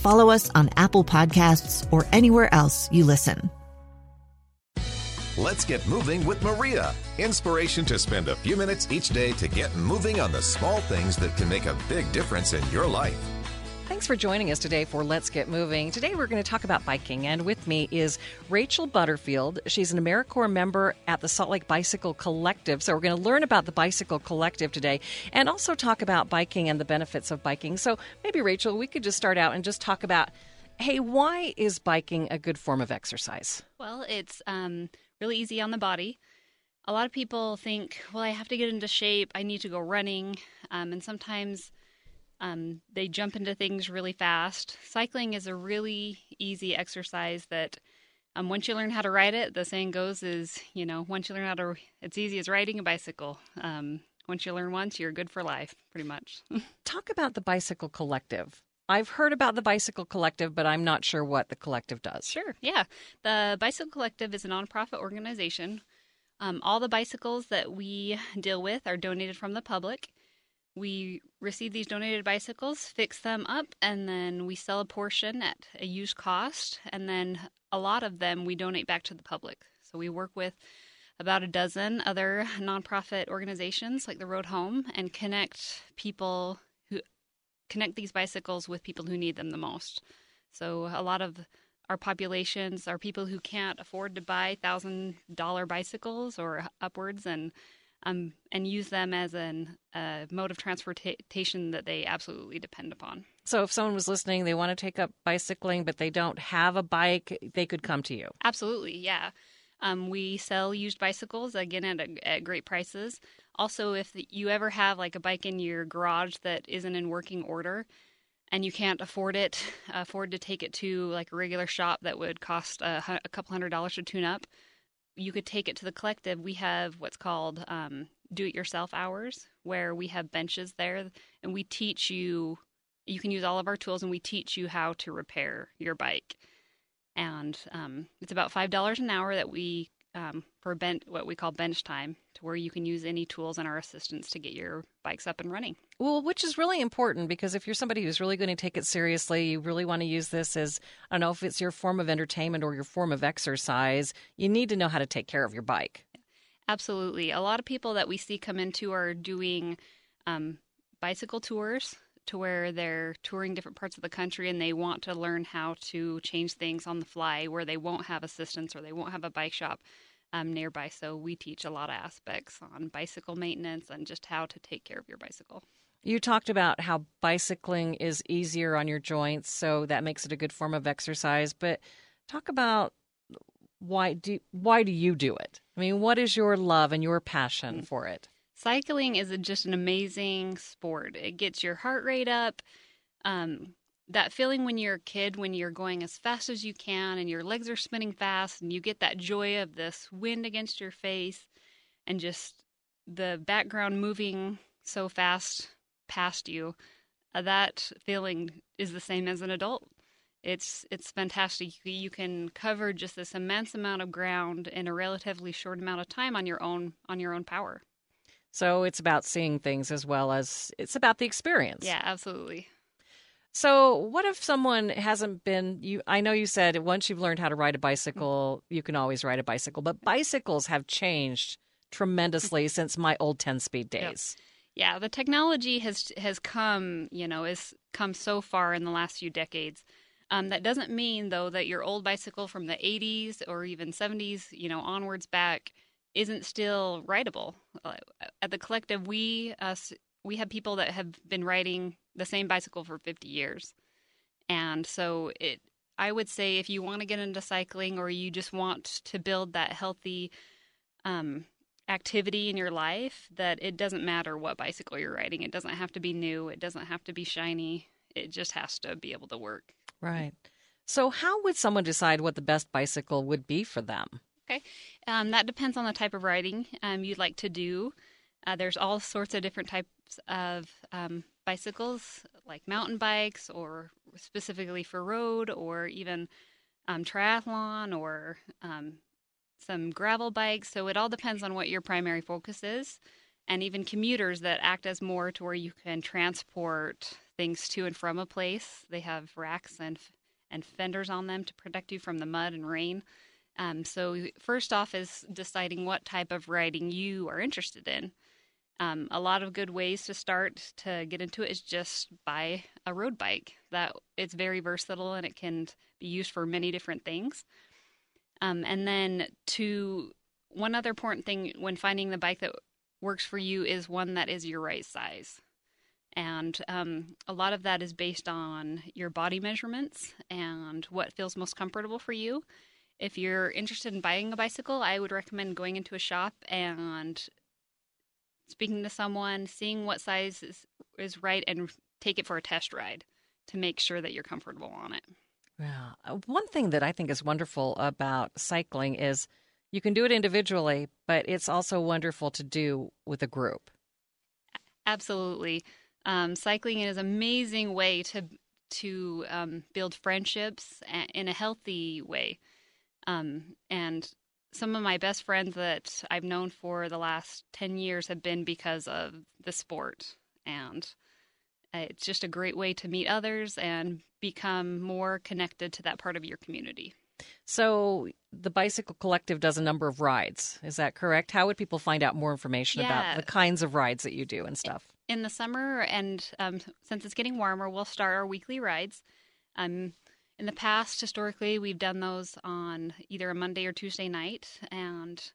follow us on Apple Podcasts, or anywhere else you listen. Let's get moving with Maria. Inspiration to spend a few minutes each day to get moving on the small things that can make a big difference in your life. Thanks for joining us today for Let's Get Moving. Today we're going to talk about biking, and with me is Rachel Butterfield. She's an AmeriCorps member at the Salt Lake Bicycle Collective. So we're going to learn about the Bicycle Collective today and also talk about biking and the benefits of biking. So maybe, Rachel, we could just start out and just talk about hey, why is biking a good form of exercise? Well, it's um, really easy on the body. A lot of people think, well, I have to get into shape, I need to go running, um, and sometimes um, they jump into things really fast. Cycling is a really easy exercise that um, once you learn how to ride it, the saying goes is, you know, once you learn how to, it's easy as riding a bicycle. Um, once you learn once, you're good for life, pretty much. Talk about the Bicycle Collective. I've heard about the Bicycle Collective, but I'm not sure what the collective does. Sure, yeah. The Bicycle Collective is a nonprofit organization. Um, all the bicycles that we deal with are donated from the public. We receive these donated bicycles, fix them up, and then we sell a portion at a used cost. And then a lot of them we donate back to the public. So we work with about a dozen other nonprofit organizations like the Road Home and connect people who connect these bicycles with people who need them the most. So a lot of our populations are people who can't afford to buy thousand dollar bicycles or upwards and um, and use them as a uh, mode of transportation that they absolutely depend upon. So, if someone was listening, they want to take up bicycling, but they don't have a bike, they could come to you. Absolutely, yeah. Um, we sell used bicycles again at, a, at great prices. Also, if you ever have like a bike in your garage that isn't in working order, and you can't afford it, afford to take it to like a regular shop that would cost a, a couple hundred dollars to tune up, you could take it to the collective. We have what's called um, do it yourself hours, where we have benches there and we teach you, you can use all of our tools and we teach you how to repair your bike. And um, it's about $5 an hour that we um, for bench, what we call bench time, to where you can use any tools and our assistance to get your bikes up and running. Well, which is really important because if you're somebody who's really going to take it seriously, you really want to use this as I don't know if it's your form of entertainment or your form of exercise, you need to know how to take care of your bike. Absolutely. A lot of people that we see come into are doing um, bicycle tours to where they're touring different parts of the country and they want to learn how to change things on the fly where they won't have assistance or they won't have a bike shop um, nearby. So we teach a lot of aspects on bicycle maintenance and just how to take care of your bicycle. You talked about how bicycling is easier on your joints, so that makes it a good form of exercise. But talk about why do why do you do it? I mean, what is your love and your passion mm. for it? Cycling is just an amazing sport. It gets your heart rate up. Um, that feeling when you're a kid, when you're going as fast as you can and your legs are spinning fast, and you get that joy of this wind against your face and just the background moving so fast past you. Uh, that feeling is the same as an adult. It's it's fantastic. You can cover just this immense amount of ground in a relatively short amount of time on your own on your own power. So it's about seeing things as well as it's about the experience. Yeah, absolutely. So, what if someone hasn't been you I know you said once you've learned how to ride a bicycle, you can always ride a bicycle, but bicycles have changed tremendously since my old 10-speed days. Yep. Yeah, the technology has has come, you know, has come so far in the last few decades. Um, that doesn't mean, though, that your old bicycle from the 80s or even 70s, you know, onwards back, isn't still rideable. Uh, at the collective, we uh, we have people that have been riding the same bicycle for 50 years, and so it. I would say if you want to get into cycling or you just want to build that healthy um, activity in your life, that it doesn't matter what bicycle you're riding. It doesn't have to be new. It doesn't have to be shiny. It just has to be able to work. Right. So, how would someone decide what the best bicycle would be for them? Okay. Um, that depends on the type of riding um, you'd like to do. Uh, there's all sorts of different types of um, bicycles, like mountain bikes, or specifically for road, or even um, triathlon, or um, some gravel bikes. So it all depends on what your primary focus is. And even commuters that act as more to where you can transport things to and from a place. They have racks and and fenders on them to protect you from the mud and rain. Um, so first off is deciding what type of riding you are interested in. Um, a lot of good ways to start to get into it is just buy a road bike. That it's very versatile and it can be used for many different things. Um, and then to one other important thing when finding the bike that works for you is one that is your right size. And um, a lot of that is based on your body measurements and what feels most comfortable for you. If you're interested in buying a bicycle, I would recommend going into a shop and speaking to someone, seeing what size is, is right, and take it for a test ride to make sure that you're comfortable on it. Yeah. Uh, one thing that I think is wonderful about cycling is you can do it individually, but it's also wonderful to do with a group. Absolutely. Um, cycling is an amazing way to to um, build friendships in a healthy way. Um, and some of my best friends that I've known for the last 10 years have been because of the sport. And it's just a great way to meet others and become more connected to that part of your community. So, the Bicycle Collective does a number of rides. Is that correct? How would people find out more information yeah. about the kinds of rides that you do and stuff? In the summer, and um, since it's getting warmer, we'll start our weekly rides. Um, in the past, historically, we've done those on either a Monday or Tuesday night, and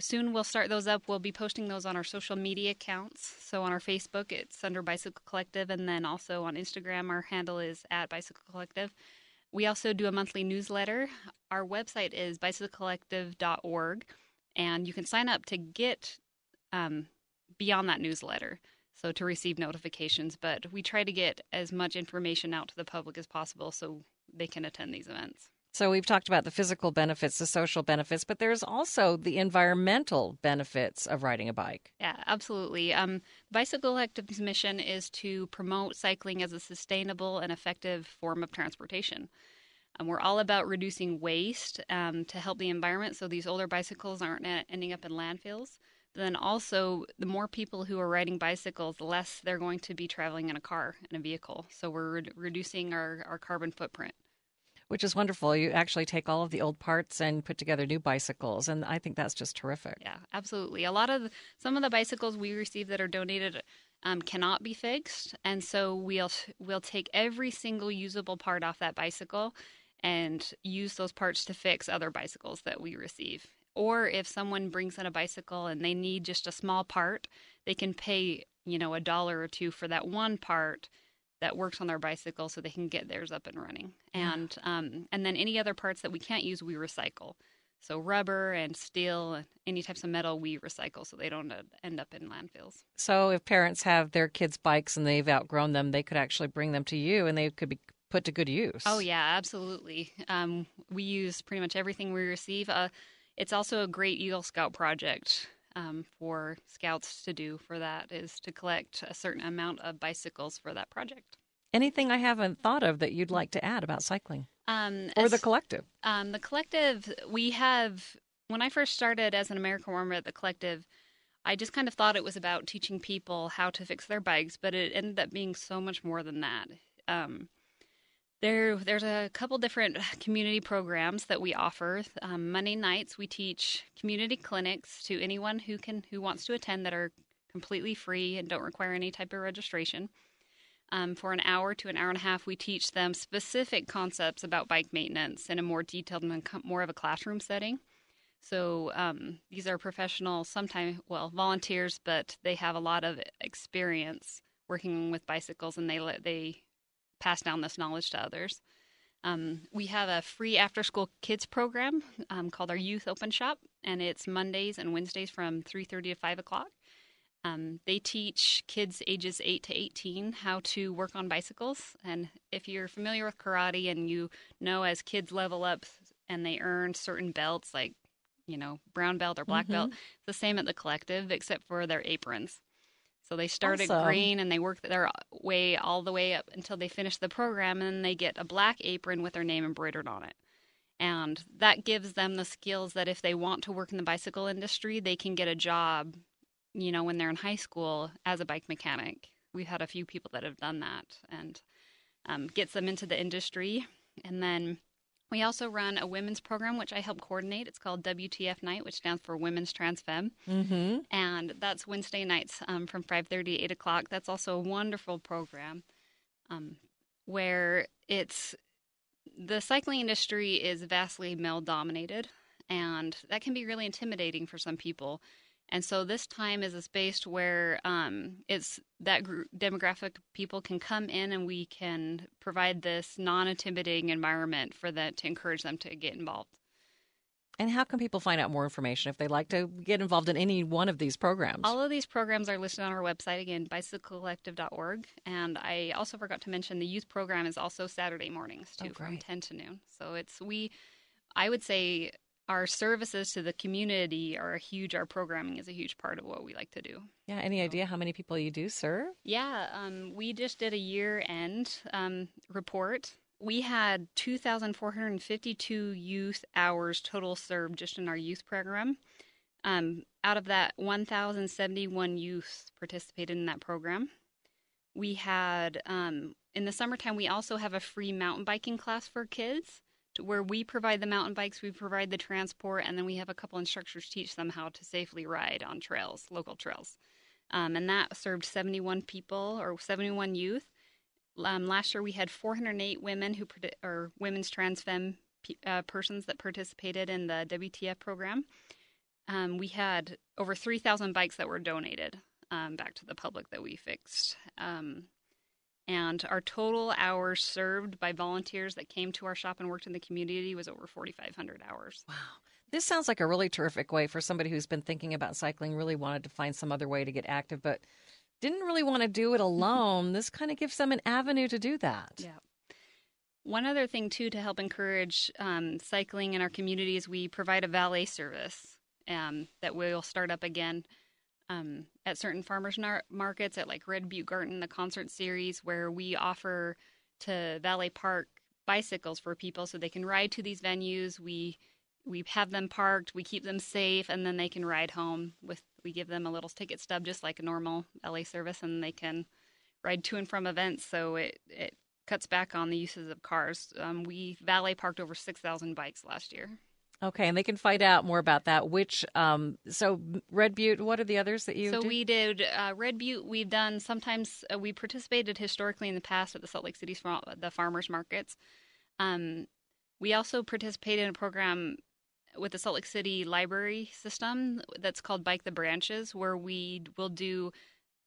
soon we'll start those up. We'll be posting those on our social media accounts. So on our Facebook, it's under Bicycle Collective, and then also on Instagram, our handle is at Bicycle Collective. We also do a monthly newsletter. Our website is bicyclecollective.org, and you can sign up to get um, beyond that newsletter so to receive notifications. But we try to get as much information out to the public as possible so they can attend these events. So we've talked about the physical benefits, the social benefits, but there's also the environmental benefits of riding a bike. Yeah, absolutely. Um, Bicycle Collective's mission is to promote cycling as a sustainable and effective form of transportation. Um, we're all about reducing waste um, to help the environment so these older bicycles aren't ending up in landfills then also the more people who are riding bicycles, the less they're going to be traveling in a car, in a vehicle. So we're re- reducing our, our carbon footprint. Which is wonderful. You actually take all of the old parts and put together new bicycles, and I think that's just terrific. Yeah, absolutely. A lot of the, some of the bicycles we receive that are donated um, cannot be fixed, and so we'll we'll take every single usable part off that bicycle and use those parts to fix other bicycles that we receive. Or if someone brings in a bicycle and they need just a small part, they can pay, you know, a dollar or two for that one part that works on their bicycle so they can get theirs up and running. Yeah. And um, and then any other parts that we can't use, we recycle. So rubber and steel, and any types of metal, we recycle so they don't end up in landfills. So if parents have their kids' bikes and they've outgrown them, they could actually bring them to you and they could be put to good use. Oh yeah, absolutely. Um, we use pretty much everything we receive. Uh, it's also a great Eagle Scout project um, for scouts to do for that is to collect a certain amount of bicycles for that project. Anything I haven't thought of that you'd like to add about cycling? Um, or the collective? Um, the collective, we have, when I first started as an AmeriCorps member at the collective, I just kind of thought it was about teaching people how to fix their bikes, but it ended up being so much more than that. Um, there, there's a couple different community programs that we offer. Um, Monday nights, we teach community clinics to anyone who can who wants to attend that are completely free and don't require any type of registration. Um, for an hour to an hour and a half, we teach them specific concepts about bike maintenance in a more detailed and more of a classroom setting. So um, these are professional, sometimes well volunteers, but they have a lot of experience working with bicycles, and they let they pass down this knowledge to others. Um, we have a free after school kids program um, called our Youth Open Shop, and it's Mondays and Wednesdays from 3.30 to 5 o'clock. Um, they teach kids ages 8 to 18 how to work on bicycles. And if you're familiar with karate and you know as kids level up and they earn certain belts, like, you know, brown belt or black mm-hmm. belt, it's the same at the collective, except for their aprons. So they start awesome. at green and they work their way all the way up until they finish the program, and then they get a black apron with their name embroidered on it. And that gives them the skills that if they want to work in the bicycle industry, they can get a job you know, when they're in high school as a bike mechanic. We've had a few people that have done that and um, gets them into the industry. And then we also run a women's program, which I help coordinate. It's called WTF Night, which stands for Women's Trans Femme. Mm-hmm. And that's Wednesday nights um, from 5.30 to 8 o'clock. That's also a wonderful program um, where it's the cycling industry is vastly male dominated. And that can be really intimidating for some people and so this time is a space where um, it's that group, demographic people can come in and we can provide this non-intimidating environment for them to encourage them to get involved. And how can people find out more information if they'd like to get involved in any one of these programs? All of these programs are listed on our website again, bicyclecollective.org. And I also forgot to mention the youth program is also Saturday mornings too, oh, from ten to noon. So it's we, I would say our services to the community are a huge our programming is a huge part of what we like to do. Yeah any idea how many people you do serve? Yeah um, we just did a year end um, report. We had 2452 youth hours total served just in our youth program. Um, out of that 1071 youth participated in that program. We had um, in the summertime we also have a free mountain biking class for kids where we provide the mountain bikes, we provide the transport, and then we have a couple instructors teach them how to safely ride on trails, local trails. Um, and that served 71 people or 71 youth. Um, last year we had 408 women who or women's trans femme uh, persons that participated in the WTF program. Um, we had over 3,000 bikes that were donated um, back to the public that we fixed. Um, and our total hours served by volunteers that came to our shop and worked in the community was over 4,500 hours. Wow. This sounds like a really terrific way for somebody who's been thinking about cycling, really wanted to find some other way to get active, but didn't really want to do it alone. this kind of gives them an avenue to do that. Yeah. One other thing, too, to help encourage um, cycling in our community is we provide a valet service um, that will start up again um, at certain farmers nar- markets at like Red Butte Garden, the concert series, where we offer to valet park bicycles for people so they can ride to these venues. We we have them parked, we keep them safe, and then they can ride home with. We give them a little ticket stub, just like a normal LA service, and they can ride to and from events. So it it cuts back on the uses of cars. Um, we valet parked over six thousand bikes last year. Okay, and they can find out more about that. Which, um, so Red Butte, what are the others that you So we did uh, Red Butte, we've done sometimes, uh, we participated historically in the past at the Salt Lake City, the farmers markets. Um, we also participated in a program with the Salt Lake City library system that's called Bike the Branches, where we will do,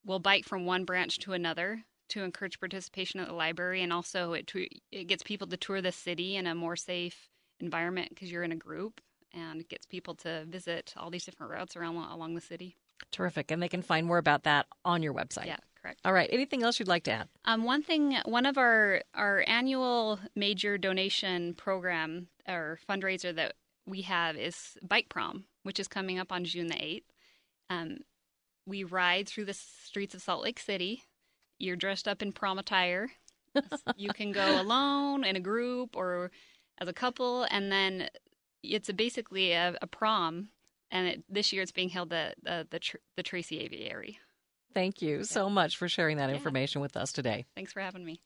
we'll bike from one branch to another to encourage participation at the library, and also it, it gets people to tour the city in a more safe environment because you're in a group and it gets people to visit all these different routes around along the city. Terrific. And they can find more about that on your website. Yeah, correct. All right. Anything else you'd like to add? Um, one thing, one of our, our annual major donation program or fundraiser that we have is Bike Prom, which is coming up on June the 8th. Um, we ride through the streets of Salt Lake City. You're dressed up in prom attire. you can go alone, in a group, or as a couple, and then it's a, basically a, a, prom. And it, this year it's being held at the the, the Tracy Aviary. Thank you so much for sharing that information with us today. Thanks for having me.